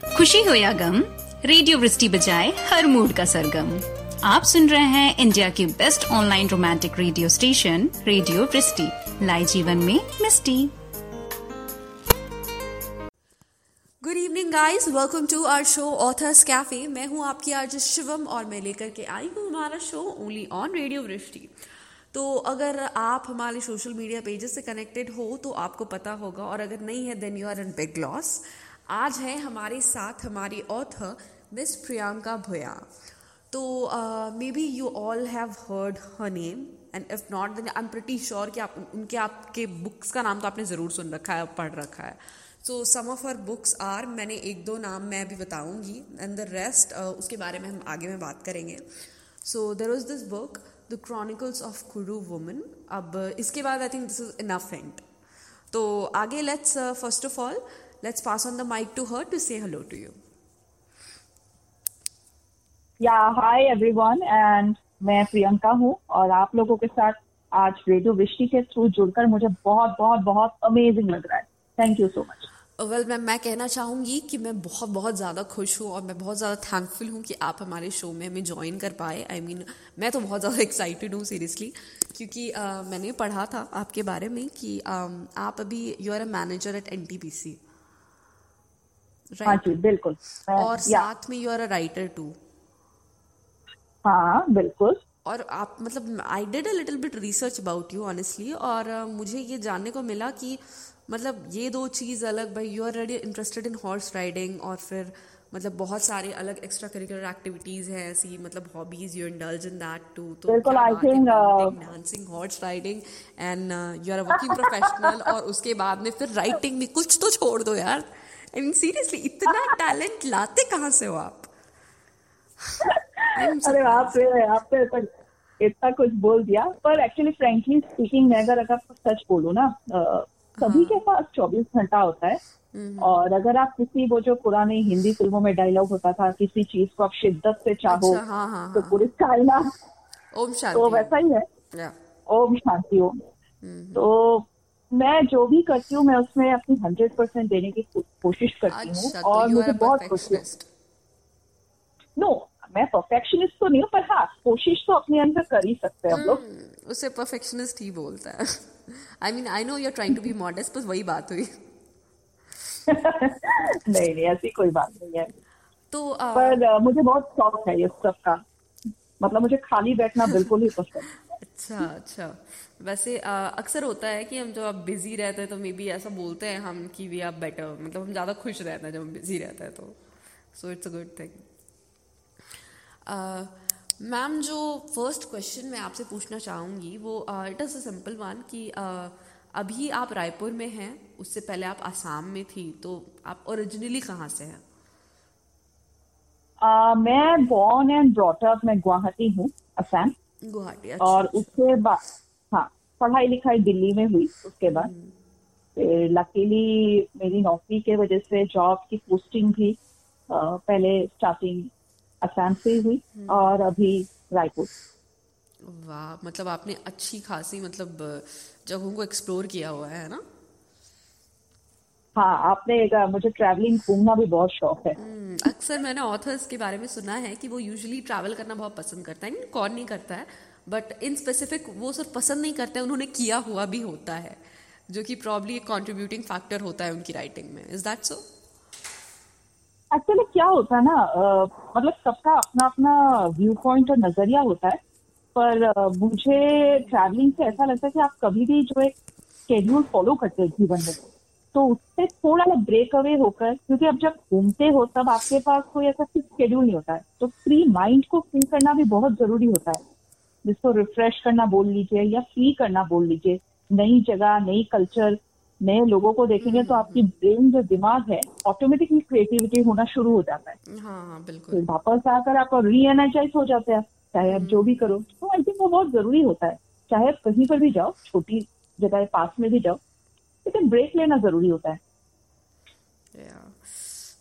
खुशी हो या गम, रेडियो वृष्टि बजाए हर मूड का सरगम। आप सुन रहे हैं इंडिया के best online romantic radio station, radio Vrishti लाई जीवन में Misty. Good evening guys welcome to our show authors cafe मैं हूँ आपकी आज शिवम और मैं लेकर के आई हूँ हमारा show only on radio Vrishti तो अगर आप हमारे सोशल मीडिया पेजेस से कनेक्टेड हो तो आपको पता होगा, और अगर नहीं है then you are in big loss आज है हमारे साथ हमारी ऑथर मिस प्रियंका भुया तो maybe you all have heard her name and if not then I am pretty sure कि आप, उनके आपके बुक्स का नाम तो आपने ज़रूर सुन रखा है, पढ़ रखा है. So some of her books are मैंने एक दो नाम मैं अभी बताऊँगी एंड द रेस्ट उसके बारे में हम आगे में बात करेंगे. So there was this book the chronicles of Kuru woman अब, इसके बाद I think this is enough तो आगे let's first of all Let's pass on the mic to her to say hello to you. Yeah, hi everyone and मैं प्रियंका हूँ और आप लोगों के साथ आज रेडियो वृष्टि के थ्रू जुड़कर मुझे बहुत बहुत बहुत अमेजिंग लग रहा है। Thank you so much well ma'am मैं कहना चाहूँगी कि मैं बहुत बहुत ज़्यादा खुश हूँ और मैं बहुत ज़्यादा थैंकफुल हूँ कि आप हमारे शो में हमें ज्वाइन कर पाए। आई I मीन mean, मैं तो बहुत ज़्यादा एक्साइटेड हूँ सीरियसली क्योंकि uh, मैंने पढ़ा था आपके बारे में कि uh, आप अभी you are a manager at N T P C हाँ जी बिल्कुल। और साथ में you are a writer too हाँ बिल्कुल। और आप मतलब I did a little bit research about you honestly और uh, मुझे ये जानने को मिला कि मतलब ये दो चीज़ अलग भाई you are ready interested in horse riding और फिर मतलब बहुत सारे अलग एक्स्ट्रा करिकुलर एक्टिविटीज़ हैं ऐसी मतलब hobbies you indulge in that too तो बिल्कुल I think dancing horse riding and you are a working professional और उसके बाद में फिर राइटिंग भी कुछ तो छोड़ दो यार। आई मीन सीरियसली इतना टैलेंट लाते कहाँ से हो आप? अरे आपने आपने तो इतना कुछ बोल दिया पर एक्चुअली फ्रेंकली स्पीकिंग मैं अगर अगर सच बोलूँ ना सभी हाँ. के पास चौबीस घंटा होता है। हम्म। और अगर आप किसी वो जो पुरानी हिंदी फ़िल्मों में डायलॉग होता था किसी चीज़ को आप शिद्दत से चाहो अच्छा, हाँ, हाँ, तो पूरी चाइना ओम शांति तो वैसा ही है। ओम शांति ओम हम्म। तो मैं जो भी करती हूँ मैं उसमें अपनी हंड्रेड परसेंट देने की कोशिश करती हूँ अच्छा, और तो मुझे बहुत खुशी नो मैं परफेक्शनिस्ट तो नहीं हूँ पर हाँ कोशिश तो अपने अंदर कर ही सकते हैं हम लोग। हम्म, उसे परफेक्शनिस्ट ही बोलता है। I mean I know you are trying to be modest बस वही बात हुई। नहीं नहीं ऐसी कोई बात नहीं है। तो आ... पर आ, मुझे बहुत शौक है ये सब का। मतलब मुझे खाली बैठना बिल्कुल ही पसंद अच्छा अच्छा। वैसे अक्सर होता है कि हम जब आप बिज़ी रहते हैं तो मे बी ऐसा बोलते हैं हम कि वी आर बेटर मतलब हम ज़्यादा खुश रहते हैं जब हम बिज़ी रहते हैं तो। So it's a good thing ma'am जो फ़र्स्ट क्वेश्चन मैं आपसे पूछना चाहूँगी वो it is a simple one कि uh, अभी आप रायपुर में हैं उससे पहले आप आसाम में थी तो आप ओरिजिनली कहाँ से हैं? uh, मैं बॉर्न एंड ब्रॉटअप मैं गुवाहाटी हूँ असम गुवाहाटी अच्छा। और उसके बाद पढ़ाई लिखाई दिल्ली में हुई उसके बाद। हम्म। फिर लकीली मेरी नौकरी के वजह से जॉब की पोस्टिंग भी पहले स्टार्टिंग असम से हुई हम्म। और अभी रायपुर। वाह मतलब आपने अच्छी खासी मतलब जगहों को एक्सप्लोर किया हुआ है ना? हाँ आपने मुझे ट्रैवलिंग घूमना भी बहुत शौक है। हम्म, अक्सर मैंने ऑथर्स के बारे में सुना है कि वो यूजुअली ट्रैवल करना बहुत पसंद करता है। कौन नहीं करता है बट इन स्पेसिफिक वो सिर्फ़ पसंद नहीं करते उन्होंने किया हुआ भी होता है जो कि प्रॉब्ली एक कॉन्ट्रीब्यूटिंग फैक्टर होता है उनकी राइटिंग में. इज़ दैट सो एक्चुअली क्या होता है ना uh, मतलब सबका अपना अपना व्यू पॉइंट और नज़रिया होता है पर uh, मुझे ट्रैवलिंग से ऐसा लगता है कि आप कभी भी जो एक शेड्यूल फॉलो करते हैं जीवन में तो उससे थोड़ा सा ब्रेक अवे होकर क्योंकि अब जब घूमते हो तब आपके पास कोई ऐसा फिक्स शेड्यूल नहीं होता है तो फ्री माइंड को फ्री करना भी बहुत ज़रूरी होता है। जिसको रिफ्रेश करना बोल लीजिए या फ्री करना बोल लीजिए नई जगह नई कल्चर नए लोगों को देखेंगे तो आपकी ब्रेन जो दिमाग है ऑटोमेटिकली क्रिएटिविटी होना शुरू हो जाता है। हाँ, हाँ, बिल्कुल। तो वापस आकर आप री एनर्जाइज हो जाते हैं चाहे आप जो भी करो। तो आई थिंक वो बहुत ज़रूरी होता है। चाहे आप कहीं पर भी जाओ छोटी जगह पास में भी जाओ लेकिन ब्रेक लेना ज़रूरी होता है।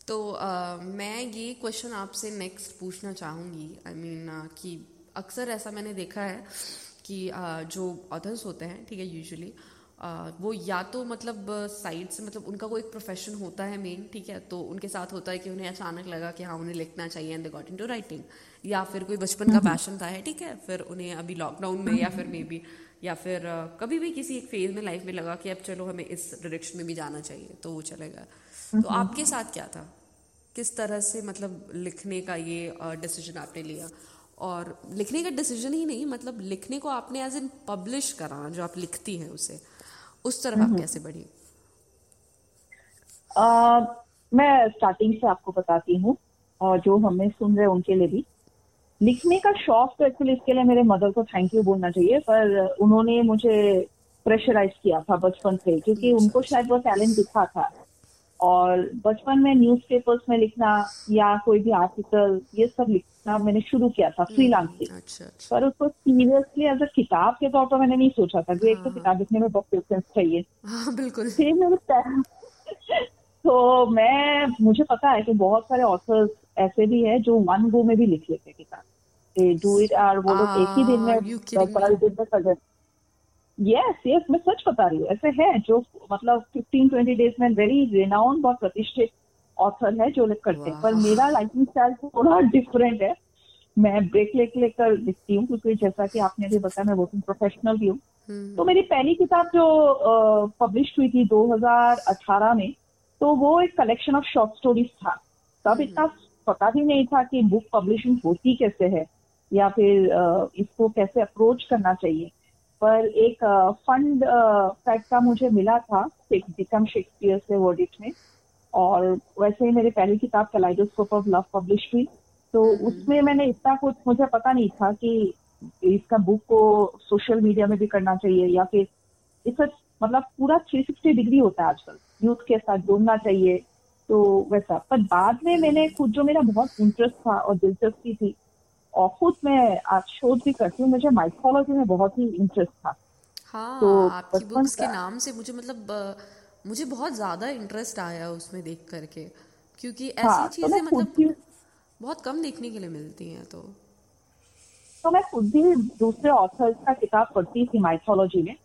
तो uh, मैं ये क्वेश्चन आपसे नेक्स्ट पूछना चाहूँगी I I mean mean, uh, कि अक्सर ऐसा मैंने देखा है कि जो ऑथर्स होते हैं ठीक है यूजुअली वो या तो मतलब साइड से मतलब उनका कोई एक प्रोफेशन होता है मेन ठीक है तो उनके साथ होता है कि उन्हें अचानक लगा कि हाँ उन्हें लिखना चाहिए and they got into writing या फिर कोई बचपन का पैशन था है ठीक है फिर उन्हें अभी लॉकडाउन में या फिर मे बी या फिर कभी भी किसी एक फ़ेज़ में लाइफ में लगा कि अब चलो हमें इस डायरेक्शन में भी जाना चाहिए तो वो चलेगा। तो आपके साथ क्या था? किस तरह से मतलब लिखने का ये डिसीज़न आपने लिया? और लिखने का डिसीज़न ही नहीं मतलब लिखने को आपने एज इन पब्लिश करा जो आप लिखती हैं उसे। उस तरफ़ आप कैसे बढ़ी? मैं स्टार्टिंग से आपको बताती हूँ और जो हमें सुन रहे उनके लिए भी। लिखने का शौक तो एक्चुअली इसके लिए मेरे मदर को थैंक यू बोलना चाहिए पर उन्होंने मुझे प्रेशराइज किया था बचपन से क्योंकि अच्छा, उनको। शायद वो टैलेंट दिखा था। और बचपन में न्यूज़पेपर्स में लिखना या कोई भी आर्टिकल ये सब लिखना मैंने शुरू किया था फ्रीलांसिंग हम्म, अच्छा, अच्छा. पर उसको सीरियसली एज अ किताब के तौर पर मैंने नहीं सोचा था कि एक तो हाँ, किताब लिखने में बहुत पेशेंस चाहिए। हाँ, बिल्कुल। तो मैं मुझे पता है कि बहुत सारे ऑथर्स ऐसे भी है जो वन गो में भी लिख लेते किताब। डू इट और वो लोग एक ही दिन में दिन में यस यस मैं सच बता रही हूँ ऐसे है जो मतलब फिफ्टीन ट्वेंटी डेज़ में वेरी रिनाउंड बहुत प्रतिष्ठित ऑथर है जो लिख करते हैं। पर मेरा राइटिंग स्टाइल थोड़ा डिफरेंट है। मैं ब्रेक लेकर लेकर लिखती हूँ क्योंकि जैसा कि आपने भी बताया मैं वर्किंग प्रोफेशनल भी हूँ। हम्म। तो मेरी पहली किताब जो पब्लिश हुई थी 2018 में तो वो एक कलेक्शन ऑफ़ शॉर्ट स्टोरीज था। तब हम्म। इतना पता भी नहीं था कि बुक पब्लिशिंग होती कैसे है या फिर इसको कैसे अप्रोच करना चाहिए। पर एक फंड फैक्ट का मुझे मिला था बिकम शेक्सपियर से वर्डिट में। और वैसे ही मेरी पहली किताब कैलाइडोस्कोप ऑफ़ लव पब्लिश हुई। तो हम्म। उसमें मैंने इतना कुछ मुझे पता नहीं था कि इसका बुक को सोशल मीडिया में भी करना चाहिए या फिर इस मतलब पूरा 360 डिग्री होता है आजकल। यूथ के साथ जोड़ना चाहिए तो वैसा। पर बाद में मैंने खुद जो मेरा बहुत इंटरेस्ट था और दिलचस्पी थी और खुद मैं आज शोध भी करती हूँ मुझे माइथोलॉजी में बहुत ही इंटरेस्ट था। हाँ तो आपकी बुक्स के नाम से मुझे मतलब मुझे बहुत ज़्यादा इंटरेस्ट आया उसमें देख करके क्योंकि ऐसी हाँ, चीज़ें तो मतलब बहुत कम देखने के लिए मिलती हैं तो। तो मैं खुद भी दूसरे ऑथर्स का किताब पढ़ती थी माइथोलॉजी में।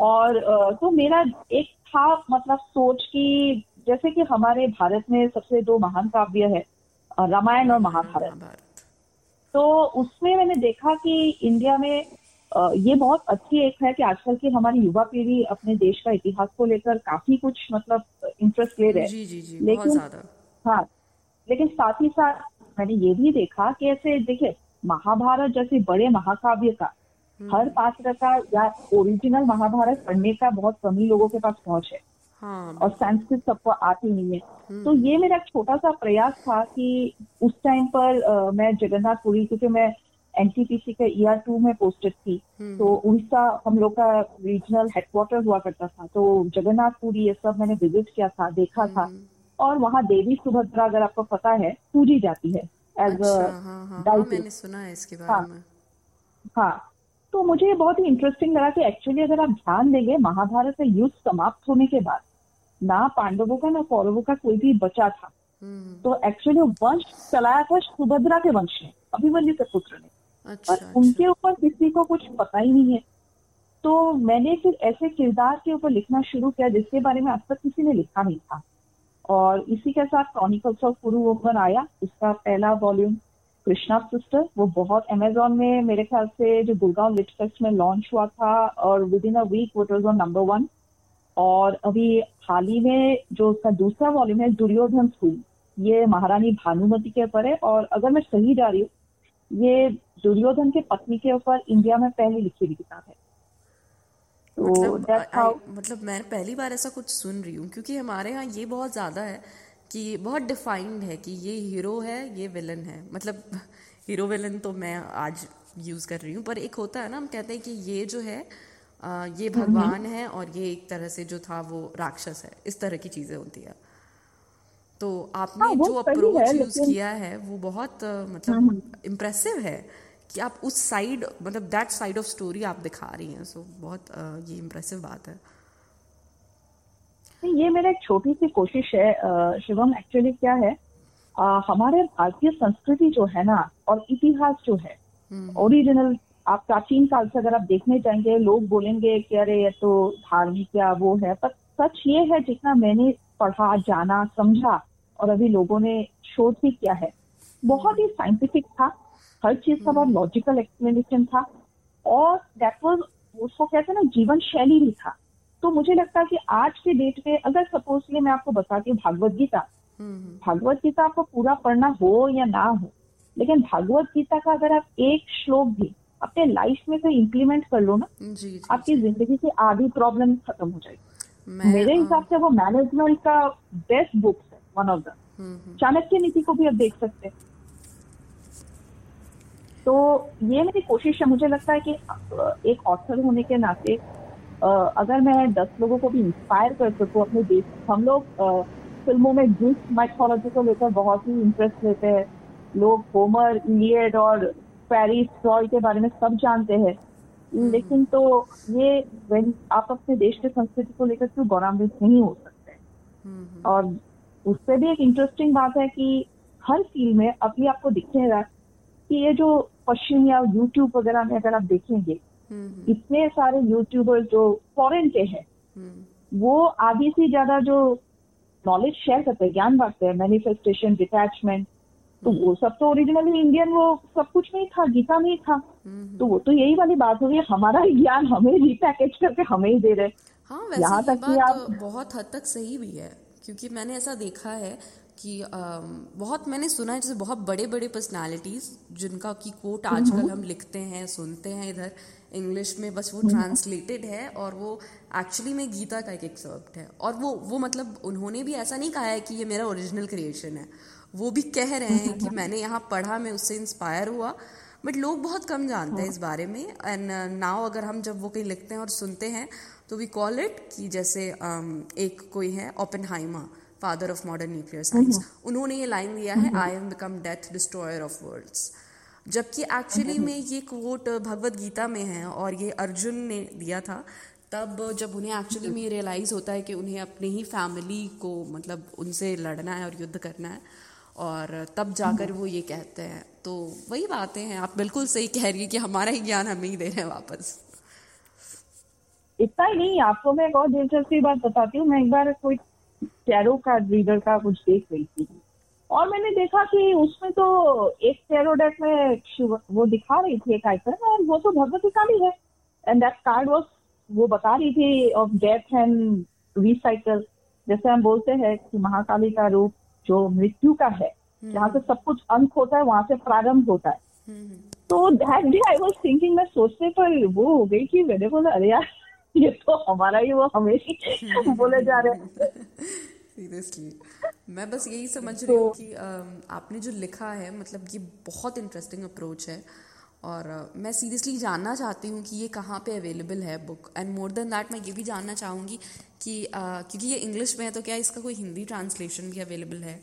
और तो मेरा एक था मतलब सोच की जैसे कि हमारे भारत में सबसे दो महान काव्य है रामायण और महाभारत। तो उसमें मैंने देखा कि इंडिया में ये बहुत अच्छी एक है कि आजकल की हमारी युवा पीढ़ी अपने देश का इतिहास को लेकर काफ़ी कुछ मतलब इंटरेस्ट ले रहे हैं। लेकिन हाँ लेकिन साथ ही साथ मैंने ये भी देखा कि ऐसे देखिए महाभारत जैसे बड़े महाकाव्य का हम्म। हर पात्र का या ओरिजिनल महाभारत पढ़ने का बहुत कमी लोगों के पास पहुँच है। हाँ, और संस्कृत सबको आती नहीं है। हम्म। तो ये मेरा छोटा सा प्रयास था कि उस टाइम पर आ, मैं जगन्नाथपुरी क्योंकि मैं एनटीपीसी के ई आर टू में पोस्टेड थी। हम्म। तो उड़ीसा हम लोग का रीजनल हेडक्वार्टर हुआ करता था। तो जगन्नाथपुरी ये सब मैंने विज़िट किया था देखा था। हम्म। और वहाँ देवी सुभद्रा अगर आपको पता है पूजी जाती है एज अच्छा, हाँ, हाँ, हाँ, मैंने सुना है इसके बारे हाँ, में। हाँ। तो मुझे बहुत ही इंटरेस्टिंग लगा कि एक्चुअली अगर आप ध्यान देंगे महाभारत का युद्ध समाप्त होने के बाद ना पांडवों का ना कौरवों का कोई भी बचा था। हम्म। तो एक्चुअली वंश चलाया था सुभद्रा के वंश ने अभिमन्यु के पुत्र ने। अच्छा, और अच्छा। उनके ऊपर किसी को कुछ पता ही नहीं है। तो मैंने फिर ऐसे किरदार के ऊपर लिखना शुरू किया जिसके बारे में अब तक किसी ने लिखा नहीं था। और इसी के साथ क्रॉनिकल्स ऑफ़ कुरु वोमन आया इसका पहला वॉल्यूम कृष्णा सिस्टर वो बहुत अमेजोन में मेरे ख्याल से जो गुड़गांव लिट फेस्ट में लॉन्च हुआ था और विद इन अ वीक वो वाज ऑन नंबर वन और अभी हाल ही में जो उसका दूसरा वॉल्यूम है दुर्योधन स्कूल ये महारानी भानुमति के ऊपर है। और अगर मैं सही जा रही हूँ ये दुर्योधन के पत्नी के ऊपर इंडिया में पहली लिखी हुई किताब है। तो मतलब, how... I, मतलब मैं पहली बार ऐसा कुछ सुन रही हूँ क्योंकि हमारे यहाँ ये बहुत ज़्यादा है कि बहुत डिफाइंड है कि ये हीरो है ये विलन है। मतलब हीरो विलन तो मैं आज यूज़ कर रही हूँ पर एक होता है ना हम कहते हैं कि ये जो है आ, ये हम्म, हम्म। भगवान है और ये एक तरह से जो था वो राक्षस है। इस तरह की चीज़ें होती है। तो आपने हाँ, जो अप्रोच यूज़ किया है वो बहुत मतलब इम्प्रेसिव हम्म, है कि आप उस साइड मतलब दैट साइड ऑफ़ स्टोरी आप दिखा रही हैं सो बहुत ये इम्प्रेसिव बात है। ये मेरा एक छोटी सी कोशिश है शिवम एक्चुअली क्या है आ, हमारे भारतीय संस्कृति जो है ना और इतिहास जो है ओरिजिनल आप प्राचीन काल से अगर आप देखने जाएँगे लोग बोलेंगे कि अरे ये तो धार्मिक या वो है पर सच ये है जितना मैंने पढ़ा जाना समझा और अभी लोगों ने शोध भी किया है। बहुत ही साइंटिफिक था हर चीज़ का बहुत लॉजिकल एक्सप्लेनेशन था और दैट वाज उसको कहते हैं ना जीवन शैली भी था। तो मुझे लगता है कि आज के डेट में अगर सपोजली मैं आपको बताती हूँ भागवत गीता। भागवत गीता आपको पूरा पढ़ना हो या ना हो लेकिन भागवत गीता का अगर आप एक श्लोक भी अपने लाइफ में से इम्प्लीमेंट कर लो ना जी जी आपकी ज़िंदगी की आधी प्रॉब्लम खत्म हो जाएगी। मेरे हिसाब से वो मैनेजमेंट का बेस्ट बुक है one of the Chanakya Niti को भी आप देख सकते हैं। तो ये मेरी कोशिश है मुझे लगता है कि एक ऑथर होने के नाते अगर मैं दस लोगों को भी इंस्पायर कर सकूँ अपने देश हम लोग फ़िल्मों में ग्रीक माइथोलॉजी को लेकर बहुत ही इंटरेस्ट लेते हैं। लोग होमर इलियड और पेरिस ट्रॉय के बारे में सब जानते हैं। लेकिन तो ये when आप अपने देश के संस्कृति को लेकर क्यों गौरवान्वित नहीं हो सकते? हम्म, हम्म, और उससे भी एक इंटरेस्टिंग बात है कि हर फ़ील्ड में अभी आपको दिखेगा कि ये जो पश्चिम या यूट्यूब वगैरह में अगर आप देखेंगे हम्म, हम्म, इतने सारे यूट्यूबर जो फॉरेन के हैं हम्म, वो आधी से ज़्यादा जो नॉलेज शेयर करते हैं ज्ञान बांटते हैं मैनिफेस्टेशन डिटैचमेंट तो वो सब तो ओरिजिनली इंडियन वो सब कुछ नहीं था गीता में ही था। हम्म, तो वो तो यही वाली बात हो गई हमारा ही ज्ञान हमें रिपैकेज करके हमें ही दे रहे। हाँ वैसे यहाँ तक कि बात आप- बहुत हद तक सही भी है क्योंकि मैंने ऐसा देखा है कि अम, बहुत मैंने सुना है जैसे बहुत बड़े बड़े पर्सनालिटीज जिनका की कोट आजकल हम लिखते हैं सुनते हैं इधर इंग्लिश में बस वो ट्रांसलेटेड है और वो एक्चुअली में गीता का एक एक्सर्प्ट है। और वो वो मतलब उन्होंने भी ऐसा नहीं कहा है कि ये मेरा ओरिजिनल क्रिएशन है। वो भी कह रहे हैं कि मैंने यहाँ पढ़ा मैं उससे इंस्पायर हुआ। बट लोग बहुत कम जानते हैं इस बारे में। एंड नाउ अगर हम जब वो कहीं लिखते हैं और सुनते हैं तो वी कॉल इट कि जैसे um, एक कोई है Oppenheimer father of modern nuclear science उन्होंने ये लाइन दिया है I am become death destroyer of worlds जबकि एक्चुअली में ये कोट भगवत गीता में है और ये अर्जुन ने दिया था तब जब उन्हें एक्चुअली में ये रियलाइज़ होता है कि उन्हें अपनी ही फैमिली को मतलब उनसे लड़ना है और युद्ध करना है और तब जाकर वो ये कहते हैं। तो वही बातें हैं। आप बिल्कुल सही कह रही है कि हमारा ही ज्ञान हमें ही दे रहे हैं वापस। इतना ही नहीं, आपको मैं और दिलचस्पी बात बताती हूँ। मैं एक बार कोई टैरो कार्ड रीडर का कुछ देख रही थी। और मैंने देखा कि उसमें तो एक टैरो डेक में वो दिखा रही थी एक आइकन और वो तो भगवती भी है। एंड दैट कार्ड वाज वो बता रही थी ऑफ़ डेथ एंड रिसाइकल जैसे हम बोलते हैं कि महाकाली का रूप जो मृत्यु का है जहाँ से सब कुछ अंत होता है वहाँ से प्रारंभ होता है। हम्म, तो that day I was thinking मैं सोचने पर वो हो गई कि मैंने बोला अरे यार ये तो हमारा ही वो हमें ही बोले जा रहे हैं। सीरियसली मैं बस यही समझ रही हूँ तो- कि आपने जो लिखा है मतलब ये बहुत इंटरेस्टिंग अप्रोच है। और मैं सीरियसली जानना चाहती हूँ कि ये कहाँ पे अवेलेबल है book and more than that मैं ये भी जानना चाहूँगी कि अ, क्योंकि ये इंग्लिश में है तो क्या इसका कोई हिंदी ट्रांसलेशन भी अवेलेबल है?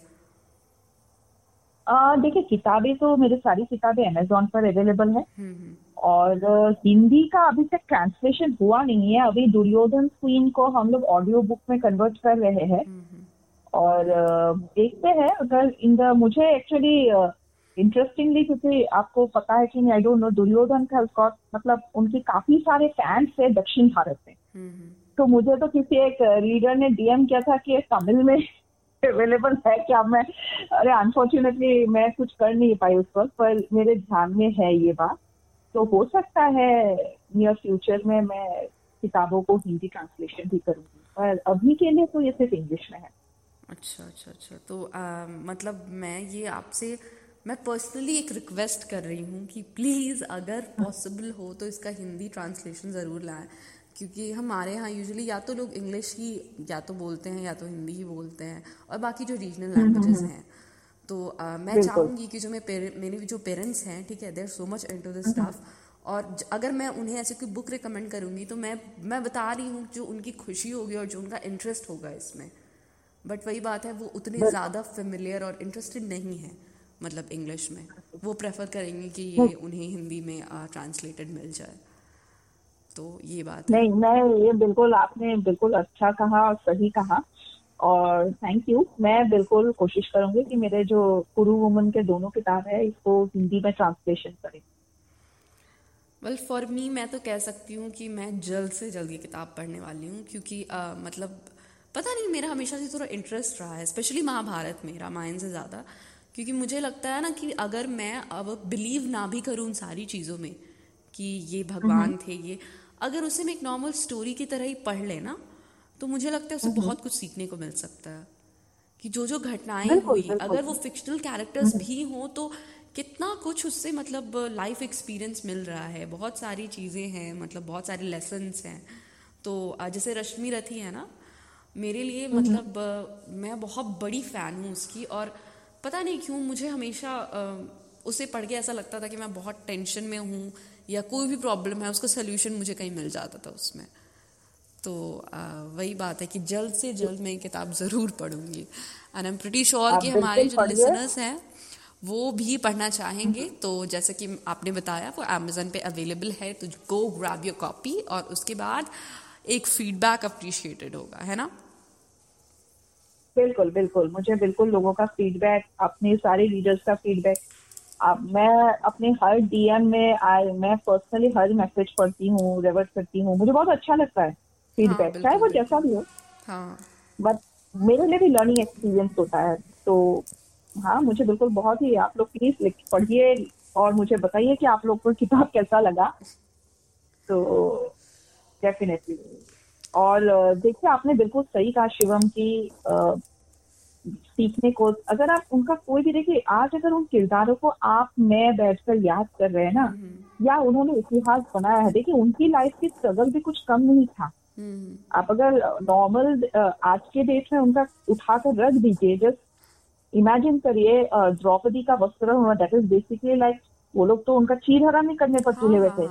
आ, देखिए किताबें तो मेरी सारी किताबें अमेजोन पर अवेलेबल है। हम्म हम्म। और हिंदी का अभी तक ट्रांसलेशन हुआ नहीं है। अभी दुर्योधन क्वीन को हम लोग ऑडियो बुक में कन्वर्ट कर रहे हैं। हम्म, और देखते हैं अगर इन द मुझे एक्चुअली इंटरेस्टिंगली क्योंकि आपको पता है कि आई डोंट नो दुर्योधन का मतलब उनके काफ़ी सारे फैंस है दक्षिण भारत में। तो मुझे तो किसी एक रीडर ने डीएम किया था कि तमिल में अवेलेबल है क्या? मैं अरे अनफॉर्चुनेटली मैं कुछ कर नहीं पाई उस वक्त पर मेरे ध्यान में है ये बात। तो हो सकता है नियर फ्यूचर में मैं किताबों को हिंदी ट्रांसलेशन भी करूँगी। पर अभी के लिए तो ये सिर्फ़ इंग्लिश में है। अच्छा अच्छा अच्छा। तो अ, मतलब मैं ये आपसे मैं पर्सनली एक रिक्वेस्ट कर रही हूँ कि प्लीज़ अगर पॉसिबल हो तो इसका हिंदी ट्रांसलेशन ज़रूर लाएँ। क्योंकि हमारे यहाँ यूजुअली या तो लोग इंग्लिश ही या तो बोलते हैं या तो हिंदी ही बोलते हैं और बाकी जो रीजनल लैंग्वेजेस हैं। तो मैं चाहूँगी कि जो मेरे पेरे- मेरे जो पेरेंट्स हैं ठीक है there so much into this stuff और अगर मैं उन्हें ऐसे कोई बुक रिकमेंड करूँगी तो मैं मैं बता रही हूँ जो उनकी खुशी होगी और जो उनका इंटरेस्ट होगा इसमें। बट वही बात है वो उतने ज़्यादा फेमिलियर और इंटरेस्टेड नहीं है मतलब इंग्लिश में। वो प्रेफर करेंगे कि ये उन्हें हिंदी में ट्रांसलेटेड मिल जाए। तो ये बात है। नहीं मैं ये बिल्कुल आपने बिल्कुल अच्छा कहा और सही कहा और थैंक यू मैं बिल्कुल कोशिश करूँगी कि मेरे जो गुरु वुमन के दोनों किताब है इसको हिंदी में ट्रांसलेशन करें। वेल फॉर मी मैं तो कह सकती हूँ कि मैं जल्द से जल्द ये किताब पढ़ने वाली हूँ क्योंकि uh, मतलब पता नहीं मेरा हमेशा से थोड़ा इंटरेस्ट रहा है स्पेशली महाभारत में रामायण से ज़्यादा। क्योंकि मुझे लगता है ना कि अगर मैं अब बिलीव ना भी करूँ उन सारी चीज़ों में कि ये भगवान थे ये अगर उसे मैं एक नॉर्मल स्टोरी की तरह ही पढ़ लेना तो मुझे लगता है उसे बहुत कुछ सीखने को मिल सकता है। कि जो जो घटनाएँ हुई अगर वो फिक्शनल कैरेक्टर्स भी हों तो कितना कुछ उससे मतलब लाइफ एक्सपीरियंस मिल रहा है। बहुत सारी चीज़ें हैं मतलब बहुत सारे लेसन्स हैं। तो जैसे रश्मि रथी है ना मेरे लिए मतलब मैं बहुत बड़ी फ़ैन हूँ उसकी। और पता नहीं क्यों मुझे हमेशा उसे पढ़ के ऐसा लगता था कि मैं बहुत टेंशन में हूँ या कोई भी प्रॉब्लम है उसका सोल्यूशन मुझे कहीं मिल जाता था उसमें। तो आ, वही बात है कि जल्द से जल्द मैं किताब ज़रूर पढ़ूँगी। And I am pretty sure कि हमारे जो लिसनर्स हैं वो भी पढ़ना चाहेंगे। तो जैसे कि आपने बताया वो अमेजन पे अवेलेबल है तो गो ग्रैब योर कॉपी और उसके बाद एक फीडबैक अप्रिशिएटेड होगा है ना? बिल्कुल बिल्कुल। मुझे बिल्कुल लोगों का फीडबैक अपने सारे रीडर्स का फीडबैक अब मैं अपने हर डीएम में आई मैं पर्सनली हर मैसेज पढ़ती हूँ रिवर्ट करती हूँ। मुझे बहुत अच्छा लगता है फीडबैक हाँ, चाहे वो जैसा भी हो। हाँ। बट मेरे लिए भी लर्निंग एक्सपीरियंस होता है। तो हाँ मुझे बिल्कुल बहुत ही आप लोग प्लीज़ पढ़िए और मुझे बताइए कि आप लोग को किताब कैसा लगा। तो डेफिनेटली और देखिए आपने बिल्कुल सही कहा शिवम की सीखने को अगर आप उनका कोई भी देखिए आज अगर उन किरदारों को आप मैं बैठकर याद कर रहे हैं ना हम्म। या उन्होंने इतिहास बनाया है देखिए उनकी लाइफ की स्ट्रगल भी कुछ कम नहीं था हम्म। आप अगर नॉर्मल आज के डेट में उनका उठाकर रख दीजिए जस्ट इमेजिन करिए द्रौपदी का वस्त्र दैट इज़ बेसिकली लाइक वो लोग तो उनका चीर हरा नहीं करने पर तुले हुए थे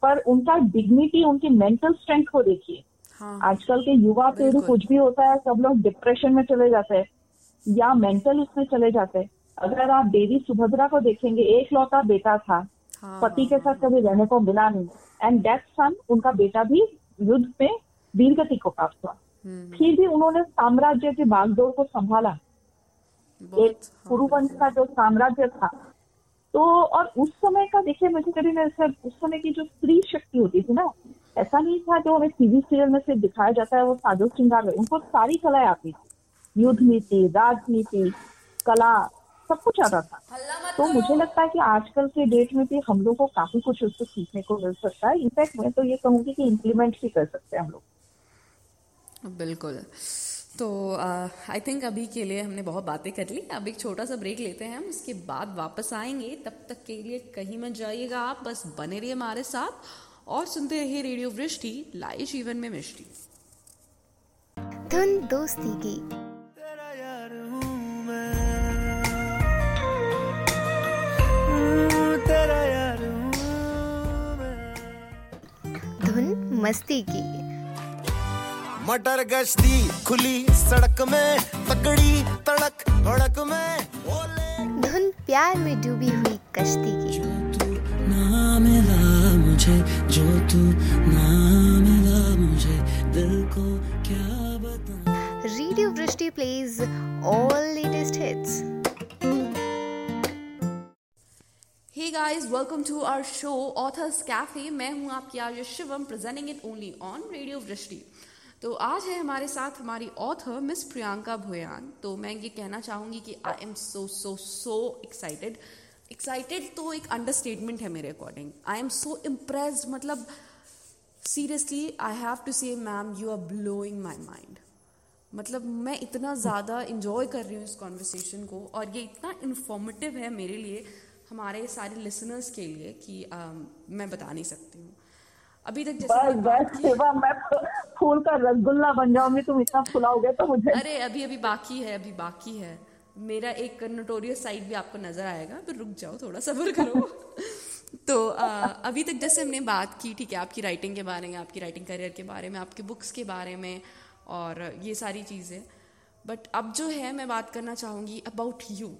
पर उनका डिग्निटी उनकी मेंटल स्ट्रेंथ को देखिए आजकल के युवा पीढ़ी कुछ भी होता है सब लोग डिप्रेशन में चले जाते हैं या मेंटल उसमें चले जाते हैं। अगर आप देवी सुभद्रा को देखेंगे एक लौता बेटा था। पति के साथ कभी रहने को मिला नहीं। एंड डेथ सन उनका बेटा भी युद्ध में वीर गति को प्राप्त हुआ। हम्म। फिर भी उन्होंने साम्राज्य के बागडोर को संभाला। एक कुरुवंश हाँ, का जो साम्राज्य था। तो और उस समय का देखिए मुझे कभी मैं उस समय की जो स्त्री शक्ति होती थी ना ऐसा नहीं था जो हमें टीवी सीरियल में से दिखाया जाता है वो साजो श्रृंगार उनको सारी कलाएँ आती थी। युद्ध नीति राजनीति कला सब कुछ आता था। तो मुझे लगता है कि आजकल के डेट में भी हम लोग को काफ़ी कुछ उससे सीखने को मिल सकता है। इनफैक्ट मैं तो ये कहूँगी कि इम्प्लीमेंट भी कर सकते हैं हम लोग। बिल्कुल। तो आई uh, थिंक अभी के लिए हमने बहुत बातें कर ली। अब एक छोटा सा ब्रेक लेते हैं हम। उसके बाद वापस आएँगे। तब तक के लिए कहीं मत जाइएगा आप। बस बने रहिए हमारे साथ। और सुनते रहिए रेडियो वृष्टि लाई जीवन में मिष्टि धुन दोस्ती की। धुन मस्ती की। मटर गश्ती खुली सड़क में तकड़ी तड़क भड़क में धुन प्यार में डूबी हुई कश्ती की। जो तू ना मिला मुझे दिल को क्या बता? Radio Vrishti plays all latest hits Hey guys, welcome to our show Authors Cafe. मैं हूँ आपकी आज Shivam presenting it only on radio Vrishti. तो आज है हमारे साथ हमारी ऑथर मिस प्रियंका भोयान तो मैं ये कहना चाहूँगी कि I am so so so excited excited तो एक अंडरस्टेटमेंट है मेरे according I am so impressed मतलब seriously I have to say ma'am you are blowing my mind मतलब मैं इतना ज़्यादा इंजॉय कर रही हूँ इस कॉन्वर्सेशन को और ये इतना इन्फॉर्मेटिव है मेरे लिए हमारे सारे लिसनर्स के लिए कि आ, मैं बता नहीं सकती हूँ। अभी तक जैसे बस बस मैं फूल का रसगुल्ला बन जाऊँगी तुम इतना फुलाओगे तो मुझे अरे अभी अभी बाकी है अभी बाकी है। मेरा एक नोटोरियस साइड भी आपको नज़र आएगा तो रुक जाओ थोड़ा सब्र करो। तो आ, अभी तक जैसे हमने बात की ठीक है आपकी राइटिंग के बारे में आपकी राइटिंग करियर के बारे में आपके बुक्स के बारे में और ये सारी चीज़ें। बट अब जो है मैं बात करना चाहूँगी अबाउट यू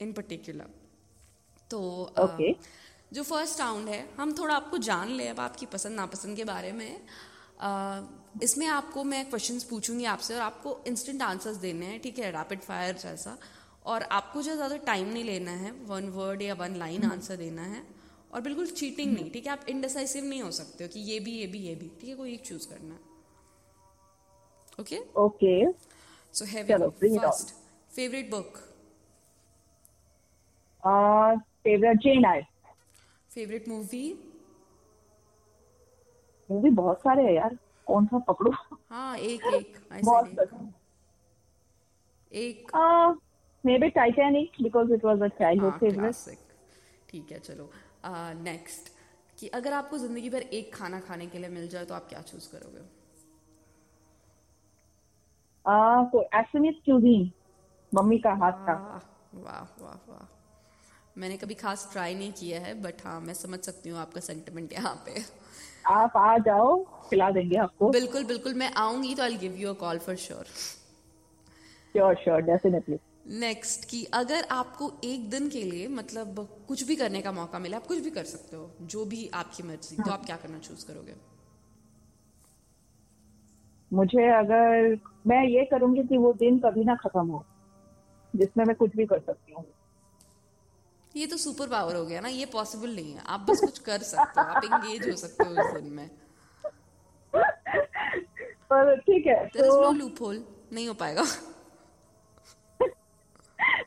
इन पर्टिकुलर तो okay. आ, जो फ़र्स्ट राउंड है हम थोड़ा आपको जान ले अब आपकी पसंद नापसंद के बारे में। इसमें आपको मैं क्वेश्चंस पूछूँगी आपसे और आपको इंस्टेंट आंसर्स देने हैं ठीक है? रैपिड फायर जैसा। और आपको जो ज़्यादा टाइम नहीं लेना है वन वर्ड या वन लाइन आंसर देना है और बिल्कुल चीटिंग नहीं ठीक है? आप इनडिसाइसिव नहीं हो सकते हो कि ये भी ये भी ये भी ठीक है? कोई एक चूज़ करना है। Okay okay so have. First favourite book favourite Jane Eyre favourite movie movie बहुत सारे है यार कौन सा पकड़ो? हाँ एक एक बहुत। एक। Maybe Titanic because it was a childhood favourite ठीक है चलो। नेक्स्ट uh, कि अगर आपको ज़िंदगी भर एक खाना खाने के लिए मिल जाए तो आप क्या चूज़ करोगे? तो एसएमएस क्यूजीन मम्मी का हाथ का वाह वाह वाह मैंने कभी खास ट्राई नहीं किया है बट हाँ मैं समझ सकती हूँ आपका सेंटिमेंट यहाँ पे। आप आ जाओ खिला देंगे आपको। बिल्कुल बिल्कुल मैं आऊँगी तो I give you a call for sure sure sure definitely next कि अगर आपको एक दिन के लिए मतलब कुछ भी करने का मौका मिले आप कुछ भी कर सकते हो जो भी आपकी मर्ज़ी हाँ. तो आप क्या करना चूज़ करोगे? मुझे अगर मैं ये करूँगी कि वो दिन कभी ना खत्म हो जिसमें मैं कुछ भी कर सकती हूँ। ये तो सुपर पावर हो गया ना ये पॉसिबल नहीं है। आप बस कुछ कर सकते हो आप एंगेज हो सकते हो उस दिन में। पर ठीक है देयर इज़ तो नो लूप होल नहीं हो पाएगा।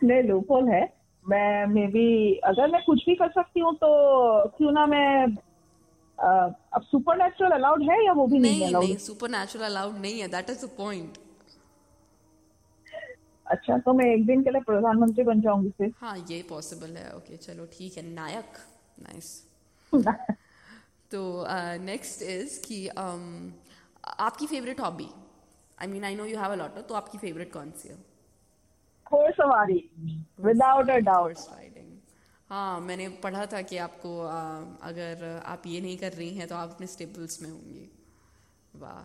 नहीं लूप होल है। मैं मे बी अगर मैं कुछ भी कर सकती हूँ तो क्यों ना मैं अब सुपर नेचुरल अलाउड है या वो भी नहीं नहीं अलाउड नहीं सुपर नेचुरल अलाउड नहीं है। दैट इज़ द पॉइंट अच्छा तो मैं एक दिन के लिए प्रधानमंत्री बन जाऊँगी फिर। हाँ ये पॉसिबल है। ओके चलो ठीक है। नायक। नाइस तो नेक्स्ट इज़ कि um, आपकी favourite hobby I mean I know you have a lot तो आपकी फेवरेट कौन सी है? घोड़सवारी। विदाउट अ डाउट राइडिंग हाँ मैंने पढ़ा था कि आपको uh, अगर आप ये नहीं कर रही हैं तो आप अपने स्टेबल्स में होंगी। वाह।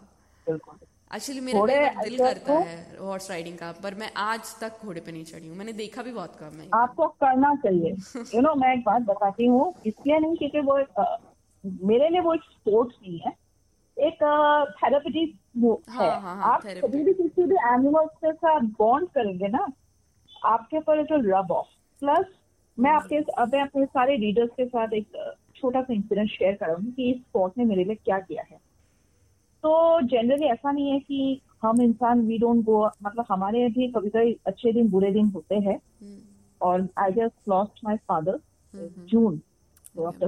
बिल्कुल। एक्चुअली मेरा दिल करता है हॉर्स राइडिंग का पर मैं आज तक घोड़े पे नहीं चढ़ी हूँ। मैंने देखा भी बहुत कम है। आपको करना चाहिए। यू नो मैं एक बात बताती हूँ इसलिए नहीं क्योंकि वो एक, अ, मेरे लिए वो एक स्पोर्ट्स नहीं है। एक थेरेपिटिक वो हाँ, है। हाँ, हाँ, आप कभी भी किसी भी एनिमल्स के साथ बॉन्ड करेंगे ना आपके पर जो रब ऑफ़ प्लस मैं आपके अपने अपने सारे रीडर्स के साथ एक छोटा सा इंसिडेंट शेयर करूँगी कि इस स्पोर्ट ने मेरे लिए क्या किया है। तो जनरली ऐसा नहीं है कि हम इंसान वी डोंट गो मतलब हमारे भी कभी कभी अच्छे दिन बुरे दिन होते हैं। हम्म, और I sorry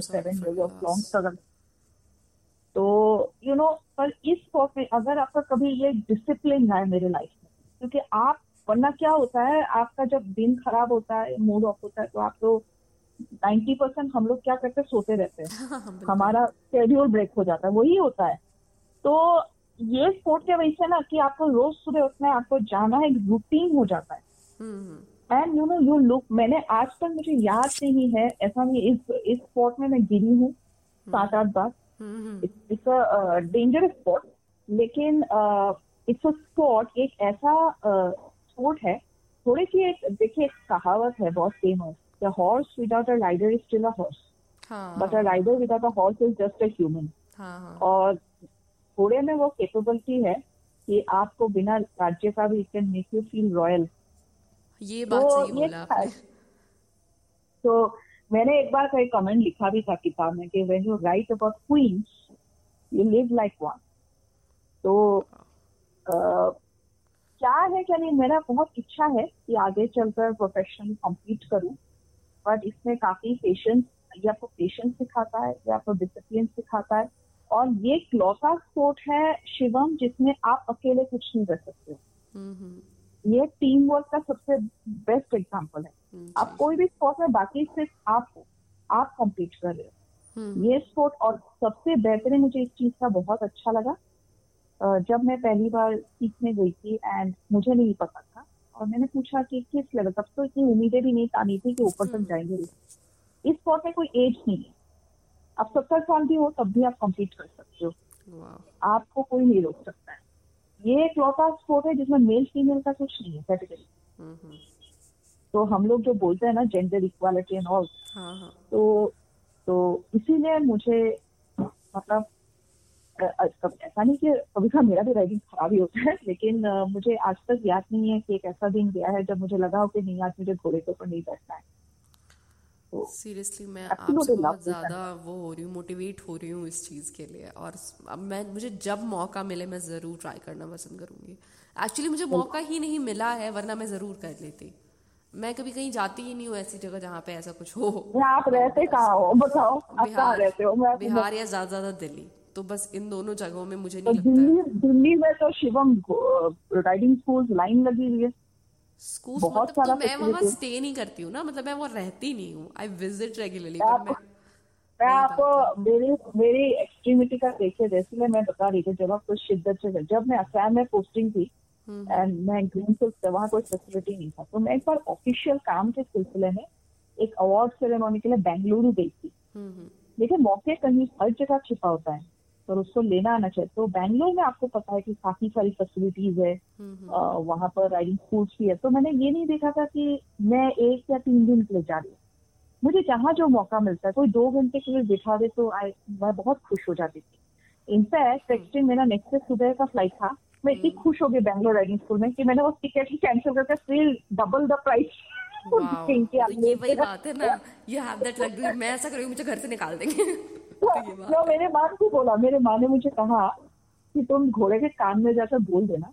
seven for years your of long loss. struggle. तो यू नो पर इस स्पॉट में अगर आपका कभी ये डिसिप्लिन है मेरे लाइफ में क्योंकि आप वरना क्या होता है आपका जब दिन खराब होता है मूड ऑफ़ होता है तो आप तो 90 परसेंट हम लोग क्या करते सोते रहते हाँ, हमारा शेड्यूल ब्रेक हो जाता है वही होता है। तो ये स्पोर्ट के वजह से ना कि आपको रोज सुबह उठना है आपको जाना है एक रूटीन हो जाता है। हम्म, हम्म, and you know you look मैंने आज तक मुझे याद नहीं है ऐसा नहीं इस इस स्पोर्ट में मैं गिरी हूँ सात आठ बार। हम्म, हम्म, इट्स अ डेंजरस स्पोर्ट लेकिन इट्स अ स्पोर्ट एक ऐसा स्पोर्ट है थोड़ी सी एक देखिए एक कहावत है बहुत famous the horse without a rider is still a horse but a rider without a horse is just a human और घोड़े में वो कैपेबिलिटी है कि आपको बिना राज्य का भी can make you feel royal ये बात तो सही ये बोला तो मैंने एक बार कोई कमेंट लिखा भी था किताब में कि when you write about queens you live like one तो अ, क्या है क्या नहीं मेरा बहुत इच्छा है कि आगे चलकर प्रोफेशन कंप्लीट करूँ बट इसमें काफ़ी पेशेंस ये आपको पेशेंस सिखाता है ये आपको डिसिप्लिन सिखाता है। और ये क्लौता स्पोर्ट है शिवम जिसमें आप अकेले कुछ नहीं कर सकते हम्म, हम्म, ये टीम वर्क का सबसे बेस्ट एग्ज़ाम्पल है। हम्म, आप कोई भी स्पोर्ट में बाकी सिर्फ़ आप हो आप कम्पीट कर रहे हो। हम्म, ये स्पोर्ट और सबसे बेहतरीन मुझे इस चीज़ का बहुत अच्छा लगा। जब मैं पहली बार सीखने गई थी एंड मुझे नहीं पता था और मैंने पूछा कि किस लेवल तब तो इतनी उम्मीदें भी नहीं आनी थी कि ऊपर तक जाएँगे। इस स्पोर्ट में कोई एज नहीं है। आप सत्तर साल भी हो तब भी आप कम्पीट कर सकते हो। आपको कोई नहीं रोक सकता है। ये एक लौटा स्पोर्ट है जिसमें मेल फीमेल का कुछ नहीं है कैटेगरी हम्म, हम्म, तो हम लोग जो बोलते हैं ना जेंडर इक्वालिटी एंड ऑल हाँ हाँ। तो तो इसीलिए मुझे मतलब ऐसा नहीं कि कभी कभी मेरा भी राइडिंग खराब ही होता है लेकिन मुझे आज तक याद नहीं है कि एक ऐसा दिन गया है जब मुझे लगा हो कि नहीं आज मुझे घोड़े के ऊपर नहीं बैठना है। सीरियसली मैं आपसे बहुत ज़्यादा वो हो रही हूँ मोटिवेट हो रही हूँ इस चीज़ के लिए और अब मैं मुझे जब मौका मिले मैं ज़रूर ट्राई करना पसंद करूँगी। एक्चुअली मुझे मौका ही नहीं मिला है वरना मैं ज़रूर कर लेती। मैं कभी कहीं जाती ही नहीं हूँ ऐसी जगह जहाँ पे ऐसा कुछ हो। आप रहते कहाँ हो? बताओ बिहार रहते हो? मैं बिहार या ज़्यादा ज़्यादा दिल्ली। तो बस इन दोनों जगहों में मुझे नहीं तो लगता। दिल्ली में तो शिवम राइडिंग स्कूल लाइन लगी हुई है। स्कूल मतलब तो मैं वहाँ स्टे नहीं करती हूँ ना मतलब मैं वो रहती नहीं हूँ। आई विज़िट रेगुलरली मैं मैं आपको मेरी मेरी एक्सट्रीमिटी का देखे जैसे मैं बता रही थी जब आप कुछ शिद्दत से जब मैं असम में पोस्टिंग थी एंड हम्म। मैं ग्रीन फिल्ड वहाँ कोई फैसिलिटी नहीं था। तो मैं एक बार ऑफिशियल काम के सिलसिले में एक अवार्ड सेरेमोनी के लिए बेंगलुरु गई थी। हम्म, हम्म। लेकिन मौके कहीं हर जगह छिपा होता है। और उसको लेना आना चाहिए तो बैंगलोर में आपको पता है कि काफ़ी सारी फैसिलिटीज़ है। वहाँ पर राइडिंग स्कूल्स भी है। तो मैंने ये नहीं देखा था कि मैं एक या तीन दिन के लिए जा रही हूँ। मुझे जहाँ जो मौका मिलता है कोई दो घंटे के लिए बिठा दे तो आई मैं बहुत खुश हो जाती थी। इनफैक्ट नेक्स्ट मेरा नेक्स्ट डे सुबह का फ़्लाइट था। मैं इतनी हम्म। खुश हो गई बैंगलोर राइडिंग स्कूल में कि मैंने वो टिकट ही कैंसिल करके स्टिल डबल द प्राइस ये वही बात है ना। यू हैव दैट लग्जरी मैं ऐसा करूँगी मुझे घर से निकाल देंगे। तो मेरे माँ को बोला मेरे माँ ने मुझे कहा कि तुम घोड़े के कान में जाकर बोल देना।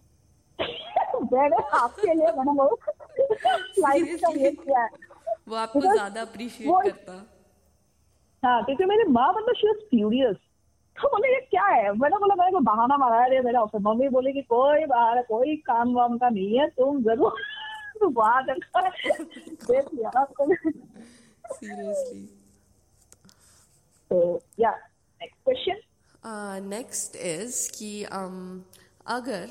मैंने आपके लिए मैंने वो फ़्लाइट का ये किया। है वो आपको ज़्यादा अप्रिशिएट करता। हाँ क्योंकि मेरी माँ मतलब शी वाज फ्यूरियस तो बोले ये क्या है? मैंने बोला मैंने बहाना मारा है मेरा ऑफ़िस मम्मी बोले कि कोई बाहर कोई काम वाम का नहीं है तुम ज़रूर जाकर seriously So yeah, next question. Uh, next is कि um, अगर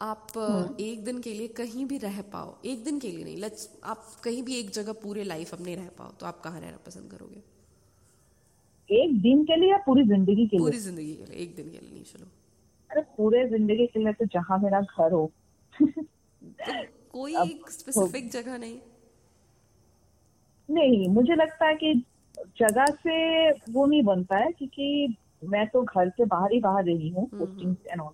आप uh, hmm. एक दिन के लिए कहीं भी रह पाओ एक दिन के लिए नहीं लेट्स आप कहीं भी एक जगह पूरे लाइफ अपने रह पाओ तो आप कहाँ रहना पसंद करोगे? एक दिन के लिए या पूरी ज़िंदगी के लिए? पूरी ज़िंदगी के लिए एक दिन के लिए नहीं चलो। अरे पूरे ज़िंदगी के लिए तो जहाँ मेरा घर हो। कोई एक स्पेसिफिक जगह नहीं। नहीं मुझे लगता है कि जगह से वो नहीं बनता है क्योंकि मैं तो घर से बाहर ही बाहर रही हूँ पोस्टिंग एंड ऑल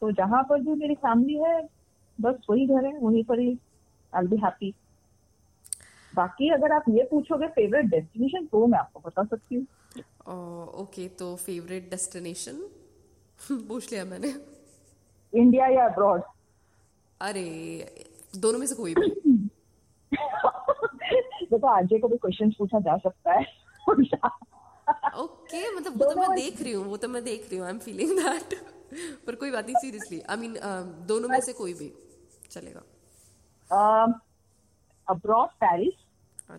तो जहाँ पर भी मेरी फैमिली है बस वही घर है वहीं पर ही आई बी हैप्पी बाकी अगर आप ये पूछोगे फेवरेट डेस्टिनेशन तो मैं आपको बता सकती हूँ। ओके तो फेवरेट डेस्टिनेशन पूछ लिया मैंने। इंडिया या अब्रॉड अरे दोनों में से कोई भी। देखो आरजे को भी क्वेश्चन पूछा जा सकता है। ओके मतलब वो तो मैं देख रही हूँ वो तो मैं देख रही हूँ आई एम फीलिंग दैट पर कोई बात नहीं सीरियसली आई मीन दोनों में से कोई भी चलेगा। अब्रॉड पेरिस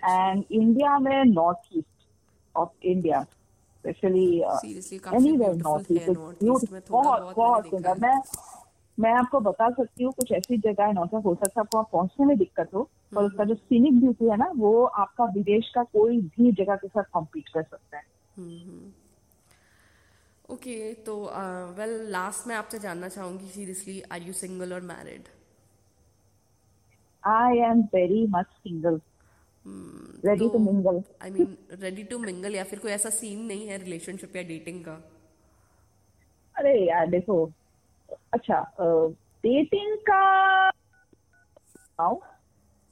एंड इंडिया में north east of India specially anywhere north east बहुत बहुत सुंदर। मैं मैं आपको बता सकती हूँ कुछ ऐसी जगह है नौसा हो सकता है आपको वहाँ पहुँचने में दिक्कत हो और उसका जो सीनिक ब्यूटी है ना वो आपका विदेश का कोई भी जगह के साथ कॉम्पीट कर सकता है। ओके okay, तो वेल लास्ट में आपसे जानना चाहूँगी सीरियसली आर यू सिंगल और married I am very much single ready to mingle I mean ready to mingle या फिर कोई ऐसा सीन नहीं है रिलेशनशिप या डेटिंग का? अरे यार देखो अच्छा डेटिंग का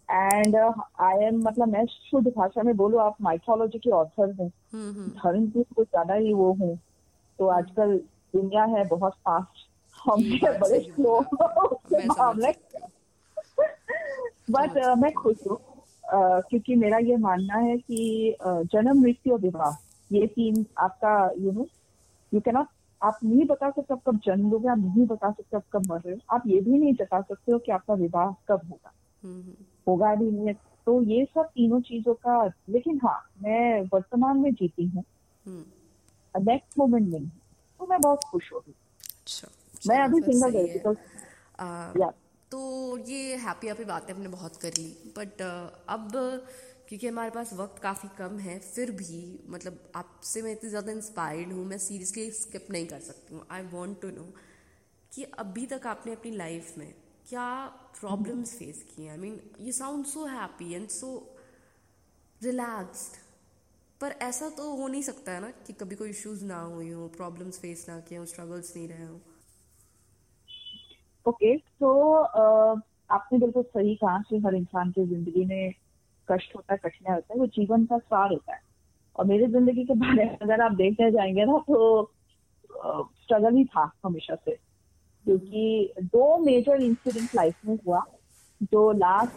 एंड आई एम मतलब मैं शुद्ध भाषा में बोलूँ आप माइथोलॉजी के ऑथर हूँ। हम्म, हम्म। धर्म की कुछ ज़्यादा ही वो हूँ। तो हम्म। आजकल दुनिया है बहुत फास्ट हम बड़े स्लो मामले बट मैं खुश हूँ क्योंकि मेरा ये मानना है कि जन्म मृत्यु और विवाह ये तीन आपका यू नो यू कैनॉट आप नहीं बता सकते आप कब जन्म लोगे आप नहीं बता सकते आप कब मर रहे हो आप ये भी नहीं बता सकते हो कि आपका विवाह कब होगा। होगा भी नहीं तो ये सब तीनों चीज़ों का लेकिन हाँ मैं वर्तमान में जीती हूँ। नेक्स्ट हम्म। मोमेंट में तो मैं बहुत खुश हो। गई अच्छा, मैं अभी सिंगल रहती तो तो ये हैप्पी हैप्पी बातें हमने बहुत कर ली बट अब क्योंकि हमारे पास वक्त काफ़ी कम है, फिर भी मतलब आपसे मैं इतनी ज़्यादा इंस्पायर्ड हूँ, मैं सीरियसली स्किप नहीं कर सकती हूँ। आई वॉन्ट टू नो कि अभी तक आपने अपनी लाइफ में क्या प्रॉब्लम्स फेस किए I mean you sound so happy and so relaxed पर ऐसा तो हो नहीं सकता है ना कि कभी कोई इश्यूज़ ना हुई हो प्रॉब्लम्स फेस ना किए हो स्ट्रगल्स नहीं रहे हो। ओके तो आपने बिल्कुल सही कहा कि हर इंसान की ज़िंदगी में कष्ट होता है कठिनाई होता है वो जीवन का सार होता है। और मेरी ज़िंदगी के बारे में अगर आप देखने जाएँगे ना तो स्ट्रगल ही था हमेशा से। क्योंकि दो मेजर इंसिडेंट लाइफ में हुआ जो लास्ट